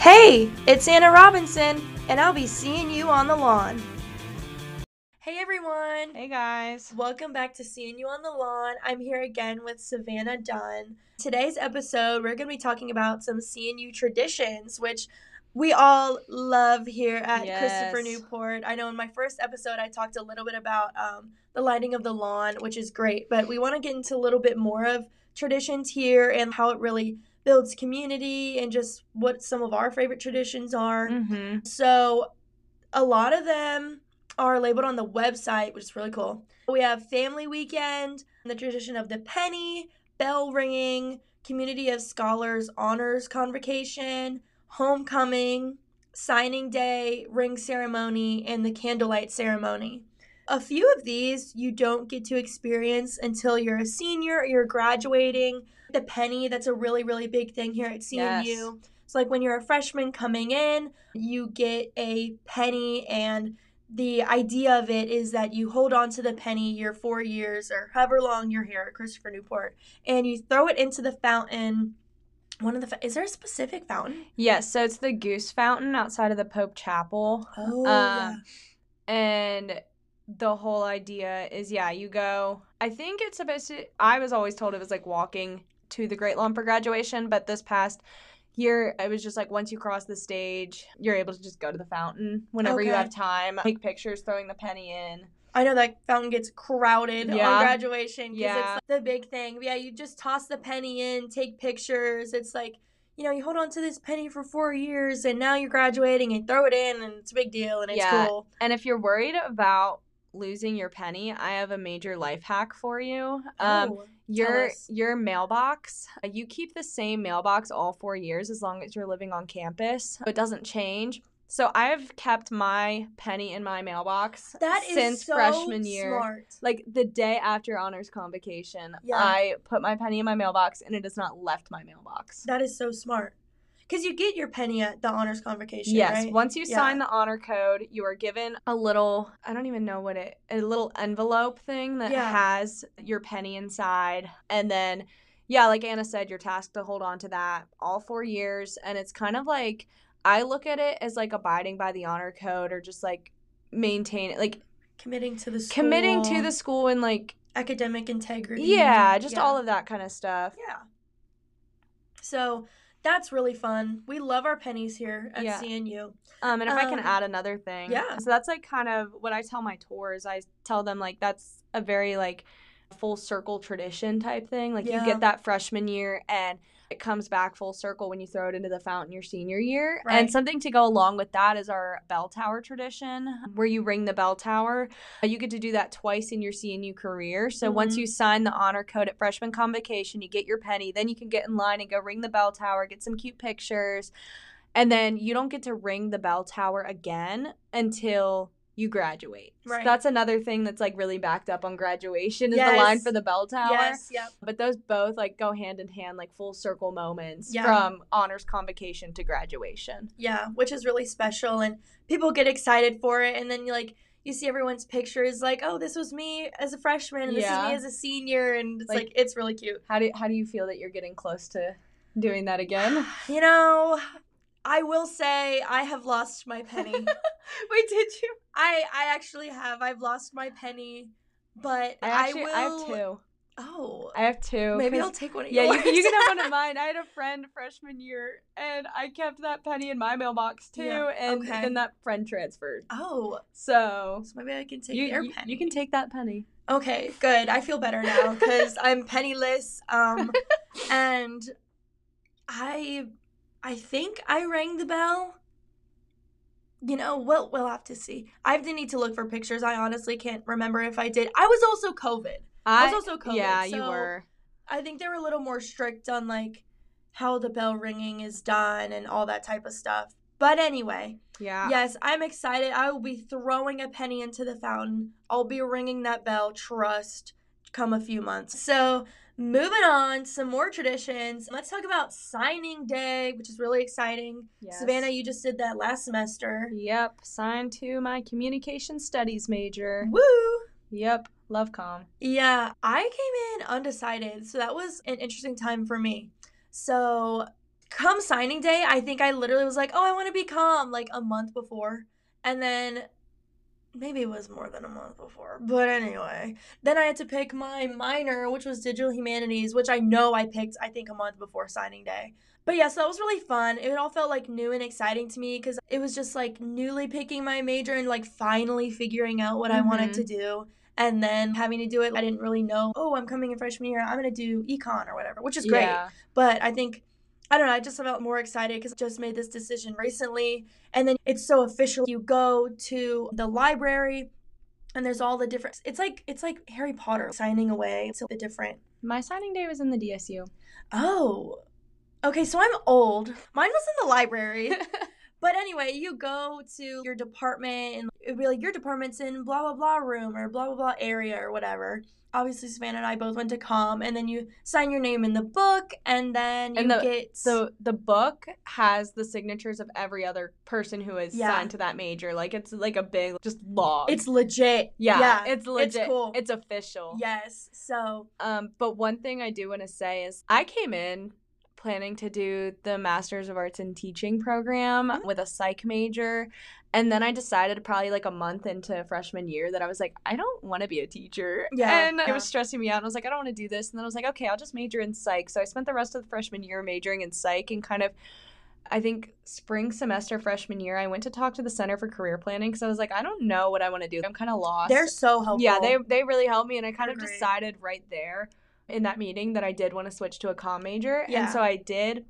Hey, it's Anna Robinson, and I'll be seeing you on the lawn. Hey everyone! Hey guys. Welcome back to CNU on the Lawn. I'm here again with Savannah Dunn. Today's episode, we're going to be talking about some CNU traditions, which we all love here at Christopher Newport. I know in my first episode, I talked a little bit about um, the lighting of the lawn, which is great, but we want to get into a little bit more of traditions here and how it really builds community and just what some of our favorite traditions are. Mm-hmm. So, a lot of them are labeled on the website, which is really cool. We have Family Weekend, the tradition of the penny, bell ringing, Community of Scholars Honors Convocation, Homecoming, Signing Day, Ring Ceremony, and the Candlelight Ceremony. A few of these you don't get to experience until you're a senior or you're graduating. The penny, that's a really, really big thing here at CNU. Yes. So, like when you're a freshman coming in, you get a penny, and the idea of it is that you hold on to the penny your four years or however long you're here at Christopher Newport, and you throw it into the fountain. One of the fa- is there a specific fountain? Yes, so it's the Goose Fountain outside of the Pope Chapel. Oh, Um, And the whole idea is yeah, you go. I think it's supposed to I was always told it was like walking to the Great Lawn for graduation, but this past year it was just like once you cross the stage, you're able to just go to the fountain whenever you have time, take pictures throwing the penny in. I know that fountain gets crowded on graduation because Yeah. it's the big thing. Yeah, you just toss the penny in, take pictures. It's like, you know, you hold on to this penny for four years and now you're graduating and throw it in and it's a big deal and it's Yeah. cool. And if you're worried about losing your penny, I have a major life hack for you. Um, Oh, your your mailbox, uh, you keep the same mailbox all 4 years as long as you're living on campus. It doesn't change. So I've kept my penny in my mailbox that is since so freshman year. Smart. Like the day after honors convocation, Yeah. I put my penny in my mailbox and it has not left my mailbox. That is so smart. Because you get your penny at the honors convocation, Yes, right? once you Yeah. sign the honor code, you are given a little, I don't even know what it, a little envelope thing that Yeah. has your penny inside. And then, yeah, like Anna said, you're tasked to hold on to that all four years. And it's kind of like, I look at it as like abiding by the honor code or just like maintain like Committing to the school. committing to the school and like, academic integrity. yeah, just Yeah. all of that kind of stuff. Yeah. So that's really fun. We love our pennies here at Yeah. CNU. Um, and if I can Um, add another thing, yeah. So that's like kind of what I tell my tours. I tell them like that's a very like full circle tradition type thing. Like Yeah. you get that freshman year and it comes back full circle when you throw it into the fountain your senior year. Right. And something to go along with that is our bell tower tradition where you ring the bell tower. You get to do that twice in your CNU career. So once Mhm. you sign the honor code at freshman convocation, you get your penny, then you can get in line and go ring the bell tower, get some cute pictures. And then you don't get to ring the bell tower again until you graduate. So Right. that's another thing that's like really backed up on graduation is the line for the bell tower. Yes, yep. But those both like go hand in hand, like full circle moments Yeah. from honors convocation to graduation. Yeah, which is really special and people get excited for it and then you like you see everyone's pictures like, "Oh, this was me as a freshman and this is me as a senior." And it's like, Like- it's really cute. How do how do you feel that you're getting close to doing that again? You know, I will say I have lost my penny. Wait, did you? I I actually have. I've lost my penny, but I I, will I have two. Oh. I have two. Maybe I'll take one of Yeah, yours. you can, you can have one of mine. I had a friend freshman year, and I kept that penny in my mailbox too, Yeah, and okay. then that friend transferred. Oh, So so maybe I can take you, their you, penny. you can take that penny. Okay, good. I feel better now because I'm penniless. Um, and I, I think I rang the bell. You know, we'll we'll have to see. I have to need to look for pictures. I honestly can't remember if I did. I was also COVID. I was also COVID, Yeah, you were. I think they were a little more strict on like how the bell ringing is done and all that type of stuff. But anyway, Yeah. yes, I'm excited. I will be throwing a penny into the fountain. I'll be ringing that bell, trust, come a few months. So, moving on, some more traditions. Let's talk about signing day, which is really exciting. Yes. Savannah, you just did that last semester. Yep. Signed to my communication studies major. Woo! Yep. Love com. Yeah, I came in undecided, so that was an interesting time for me. So, come signing day, I think I literally was like, oh, I want to be com like a month before. And then maybe it was more than a month before. But anyway, then I had to pick my minor, which was digital humanities, which I know I picked, I think, a month before signing day. But yeah, so that was really fun. It all felt like new and exciting to me because it was just like newly picking my major and like finally figuring out what I wanted to mm-hmm. do. And then having to do it, I didn't really know, oh, I'm coming in freshman year, I'm going to do econ or whatever, which is great. Yeah. But I think I don't know, I just felt more excited because I just made this decision recently. And then it's so official. You go to the library and there's all the different it's like it's like Harry Potter signing away to the different My signing day was in the DSU. Oh. Okay, so I'm old. Mine was in the library. But anyway, you go to your department and it'd be like your department's in blah blah blah room or blah blah blah area or whatever. Obviously, Savannah and I both went to com, and then you sign your name in the book, and then you And the- get So the book has the signatures of every other person who is Yeah. signed to that major. Like it's like a big just log. it's legit. yeah, yeah, it's legit. It's cool. It's official. Yes. So Um, but one thing I do want to say is I came in planning to do the Masters of Arts in Teaching program Mhm. with a psych major. And then I decided probably like a month into freshman year that I was like, I don't want to be a teacher. Yeah, And it was stressing me out. And I was like, I don't want to do this. And then I was like, okay, I'll just major in psych. So I spent the rest of the freshman year majoring in psych and kind of I think spring semester freshman year, I went to talk to the Center for Career Planning because I was like, I don't know what I want to do. I'm kind of lost. they're so helpful. Yeah, they they really helped me, and I kind They're of great. decided right there in that meeting that I did want to switch to a comm major, Yeah. and so I did.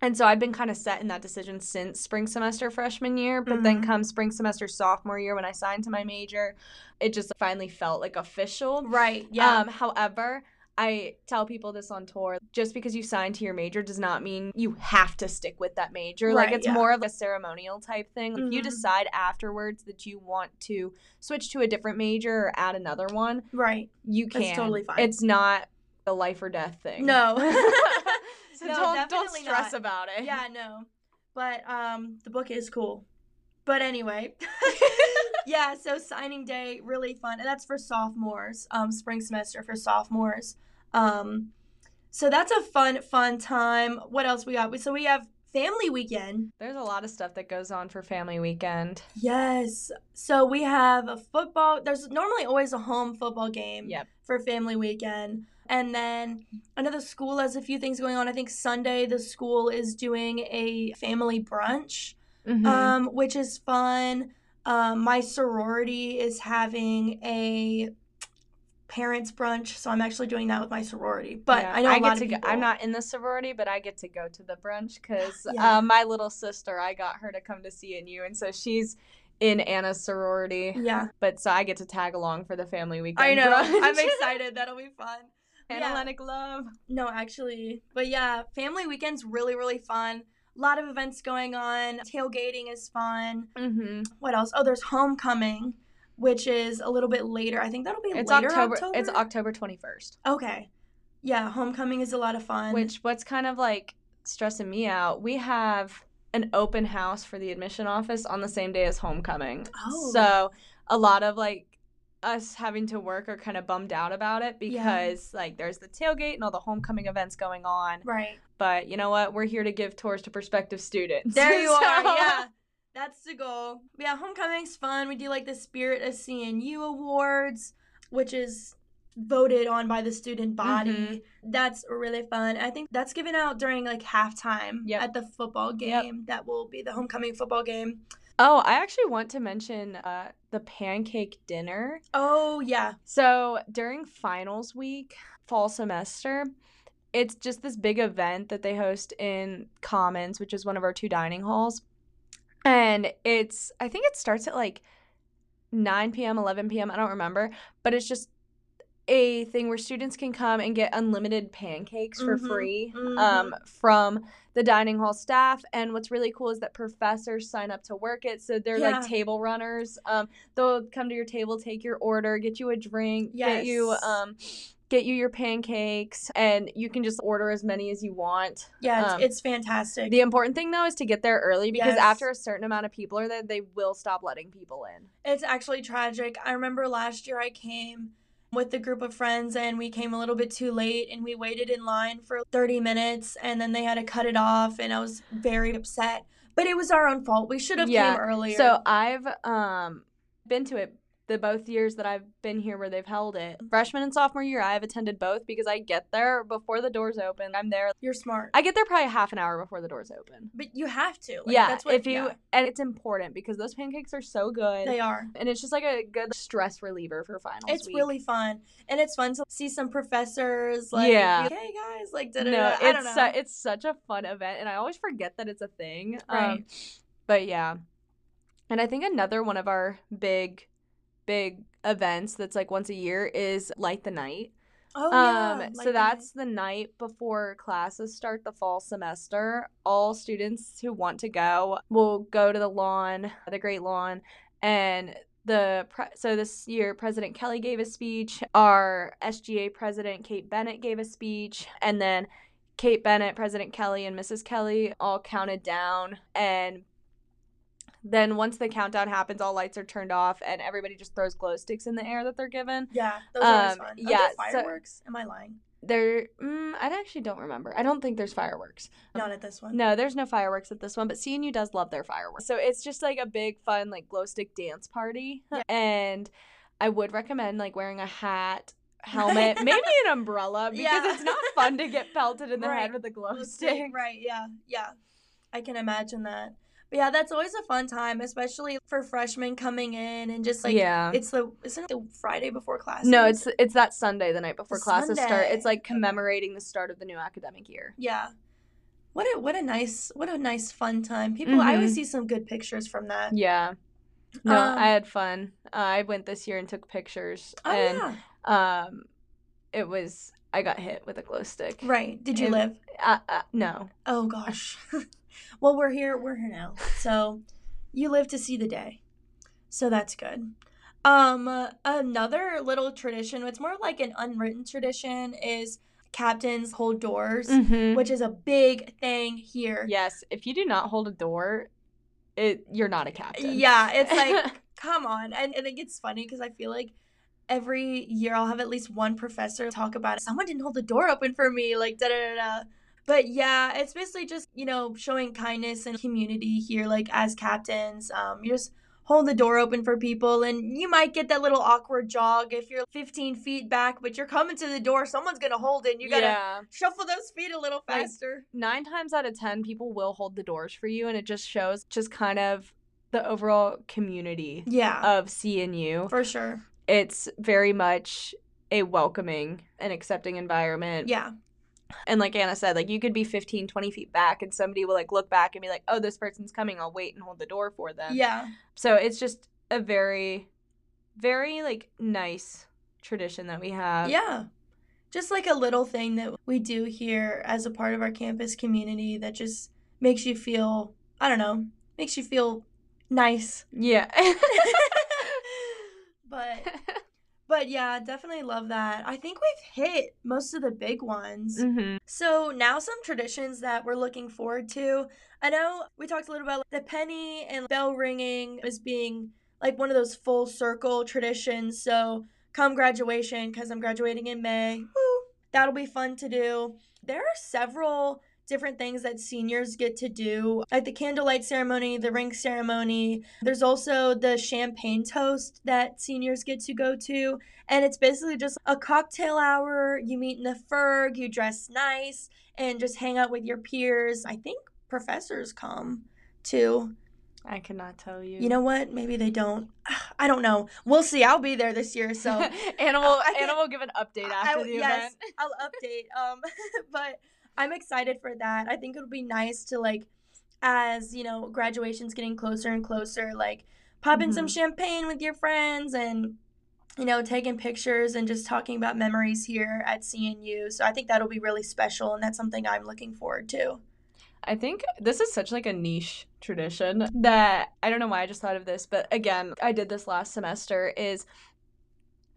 And so I've been kind of set in that decision since spring semester freshman year, but then Mhm. come spring semester sophomore year when I signed to my major, it just finally felt like official. right. Yeah. Um, however, I tell people this on tour just because you sign to your major does not mean you have to stick with that major. like it's yeah. more of a ceremonial type thing. If you Mhm. decide afterwards that you want to switch to a different major or add another one, right. you That's can. totally fine. It's not a life or death thing. No. so No, don't don't stress not. about it. yeah. No. But um, the book is cool. But anyway. yeah. So signing day really fun, and that's for sophomores. Um, spring semester for sophomores. Um, so that's a fun fun time. What else we got? So we have family weekend. There's a lot of stuff that goes on for family weekend. Yes. So we have a football. There's normally always a home football game Yep. for family weekend. And then I know the school has a few things going on. I think Sunday the school is doing a family brunch, Mhm. um, which is fun. Um, my sorority is having a parents brunch, so I'm actually doing that with my sorority. But Yeah, I know a get to go. I'm not in the sorority, but I get to go to the brunch because Yeah. uh, my little sister, I got her to come to CNU, and so she's in Anna's sorority. Yeah, But so I get to tag along for the family weekend. I know. brunch. I'm excited. That'll be fun. Anna Yeah. Love. No, actually. But yeah, family weekend's really, really fun. A lot of events going on. Tailgating is fun. Mm-hmm. What else? Oh, there's homecoming, which is a little bit later. I think that'll be It's later October, October. It's October 21st. Okay. Yeah, homecoming is a lot of fun. Which what's kind of like stressing me out. We have an open house for the admission office on the same day as homecoming. Oh. So a lot of like us having to work are kind of bummed out about it Yeah. because like there's the tailgate and all the homecoming events going on. right. But you know what? We're here to give tours to prospective students. There you are. Yeah. That's the goal. Yeah, homecoming's fun. We do like the Spirit of CNU Awards, which is voted on by the student body. Mhm. That's really fun. I think that's given out during like halftime Yep. at the football Yep. game. That will be the homecoming football game. Oh, I actually want to mention uh, the pancake dinner. Oh, yeah. So during finals week, fall semester, it's just this big event that they host in Commons, which is one of our two dining halls. And it's, I think it starts at like 9 p.m., 11 p.m., I don't remember, but it's just a thing where students can come and get unlimited pancakes for Mhm, free mhm. um, from the dining hall staff. And what's really cool is that professors sign up to work it. So they're Yeah. like table runners. Um, they'll come to your table, take your order, get you a drink, get you um, get you your pancakes, and you can just order as many as you want. Yeah, it's, Um, it's fantastic. The important thing though is to get there early because Yes. after a certain amount of people are there, they will stop letting people in. It's actually tragic. I remember last year I came with a group of friends and we came a little bit too late and we waited in line for 30 minutes and then they had to cut it off and I was very upset. But it was our own fault. We should have Yeah, came earlier. So I've um been to it the both years that I've been here where they've held it. Freshman and sophomore year, I've attended both because I get there before the doors open. I'm there. you're smart. I get there probably half an hour before the doors open. but you have to. Like, yeah, that's what if you yeah, and it's important because those pancakes are so good, they are. and it's just like a good stress reliever for finals. It's week. really fun. And it's fun to see some professors like Yeah. hey guys, like da no, I don't it's know. su- it's such a fun event, and I always forget that it's a thing. Um, Right. but yeah, and I think another one of our big, big events that's like once a year is light the night. oh yeah. um, like so that's the night before classes start the fall semester. All students who want to go will go to the lawn, the Great Lawn, and the pre- so this year President Kelly gave a speech. Our SGA president Kate Bennett gave a speech, and then Kate Bennett, President Kelly, and Mrs. Kelly all counted down and. Then once the countdown happens, all lights are turned off and everybody just throws glow sticks in the air that they're given. Yeah, those are Um, fun. Are yeah, there so- fireworks? Am I lying? There, mm, I actually don't remember. I don't think there's fireworks. Not at this one. No, there's no fireworks at this one, but CNU does love their fireworks. So it's just like a big fun like glow stick dance party. Yeah. And I would recommend like wearing a hat, helmet, maybe an umbrella because Yeah. it's not fun to get pelted in the Right. head with a glow stick, Right, yeah, yeah. I can imagine that. But yeah, that's always a fun time, especially for freshmen coming in and just like yeah. it's the isn't it the Friday before class? no, it's it's that Sunday the night before The classes start. It's like commemorating the start of the new academic year. yeah. What a what a nice what a nice fun time. People I always Mhm. see some good pictures from that. Yeah. No, Um, I had fun. Uh, I went this year and took pictures. Oh and yeah. um it was i got hit with a glow stick Right. Did you it- live? uh, uh, no Oh gosh. well, we're here. We're here now. So you live to see the day. So that's good. Um, another little tradition. It's more like an unwritten tradition. Is captains hold doors, Mhm. which is a big thing here. yes if you do not hold a door it you're not a captain Yeah, it's like, come on. And, and it gets funny because I feel like every year I'll have at least one professor talk about it. Someone didn't hold the door open for me, like da da da da. But yeah, it's basically just, you know, showing kindness and community here, like as captains. Um, you just hold the door open for people and you might get that little awkward jog if you're 15 feet back, but you're coming to the door, someone's gonna hold it and you gotta yeah shuffle those feet a little Like, faster. nine times out of ten people will hold the doors for you and it just shows just kind of the overall community yeah, of cnu for sure. it's very much a welcoming and accepting environment Yeah. And like anna said like you could be 15 20 feet back and somebody will like look back and be like oh this person's coming i'll wait and hold the door for them Yeah. So it's just a very, very like nice tradition that we have. Yeah. Just like a little thing that we do here as a part of our campus community that just makes you feel, I don't know, makes you feel nice. Yeah. but but yeah, definitely love that. I think we've hit most of the big ones. hmm So now some traditions that we're looking forward to. I know we talked a little about the penny and bell ringing as being like one of those full circle traditions. So come graduation, because I'm graduating in May. Woo! That'll be fun to do. There are several different things that seniors get to do, like the candlelight ceremony, the ring ceremony. There's also the champagne toast that seniors get to go to. And it's basically just a cocktail hour. You meet in the Ferg, you dress nice, and just hang out with your peers. I think professors come too. I cannot tell you. You know what? Maybe they don't. I don't know. We'll see. I'll be there this year, so Anna will I think- Anna will give an update after I- the yes, event. I'll update. Um, but I'm excited for that. I think it'll be nice to like, as you know, graduation's getting closer and closer. Like, pop in some mm-hmm. champagne with your friends and you know, taking pictures and just talking about memories here at CNU. So I think that'll be really special, and that's something I'm looking forward to. I think this is such like a niche tradition that I don't know why I just thought of this, but again, I did this last semester is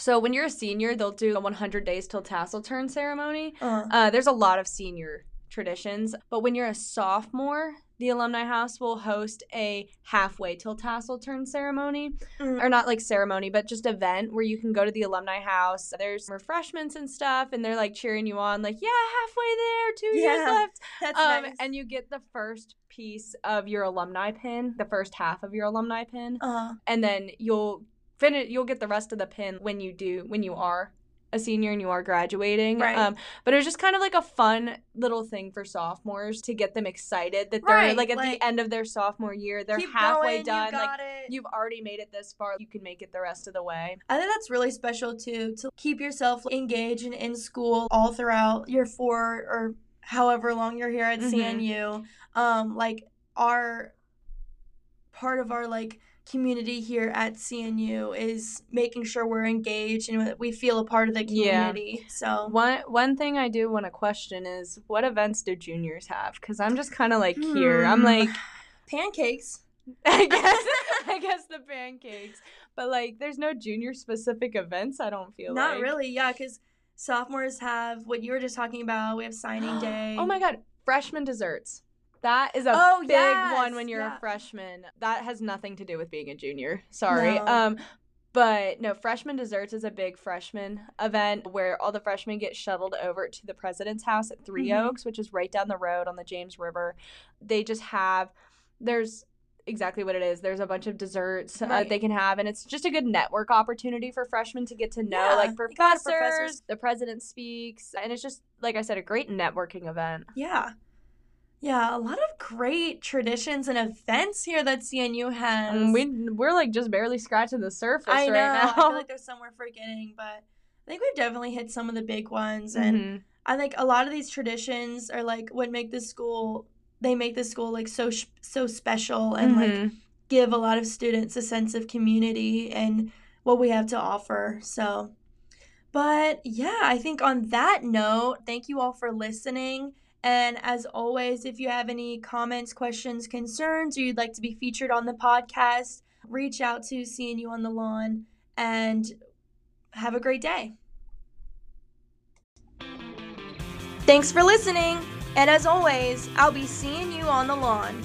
so when you're a senior, they'll do a 100 days till tassel turn ceremony. Uh, Uh, there's a lot of senior traditions. But when you're a sophomore, the alumni house will host a halfway till tassel turn ceremony Mm. or not like ceremony but just event where you can go to the alumni house there's refreshments and stuff and they're like cheering you on like yeah halfway there two years left That's um, nice. and you get the first piece of your alumni pin the first half of your alumni pin uh, and then you'll finish you'll get the rest of the pin when you do when you are a senior and you are graduating Right. um but it was just kind of like a fun little thing for sophomores to get them excited that they're Right, like at like, the end of their sophomore year they're halfway going, done You like it. you've already made it this far you can make it the rest of the way I think that's really special too to keep yourself engaged and in school all throughout your four or however long you're here at Mhm. CNU. Um, like our part of our like community here at CNU is making sure we're engaged and that we feel a part of the community. Yeah. So one one thing i do want to question is what events do juniors have because i'm just kind of like here i'm Hmm. like pancakes. I guess I guess the pancakes. But like there's no junior specific events, I don't feel Not like. really, yeah, because sophomores have what you were just talking about. We have signing day. Oh my god, freshman desserts. That is a Oh, big yes, one when you're yeah. a freshman. That has nothing to do with being a junior. Sorry. No. Um but no, freshman desserts is a big freshman event where all the freshmen get shuttled over to the president's house at 3 Mhm. Oaks, which is right down the road on the James River. They just have there's exactly what it is. There's a bunch of desserts uh, they can have, and it's just a good network opportunity for freshmen to get to know Yeah, like professors, professors. The president speaks, and it's just like I said, a great networking event. Yeah. Yeah, a lot of great traditions and events here that CNU has. And we we're like just barely scratching the surface I know. right now. I feel like there's some we're forgetting, but I think we've definitely hit some of the big ones. And Mhm. I think a lot of these traditions are like what make the school. They make the school like so sh- so special and like Mhm. give a lot of students a sense of community and what we have to offer. So, but yeah, I think on that note, thank you all for listening. And as always, if you have any comments, questions, concerns, or you'd like to be featured on the podcast, reach out to CNU on the Lawn and have a great day. Thanks for listening. And as always, I'll be seeing you on the lawn.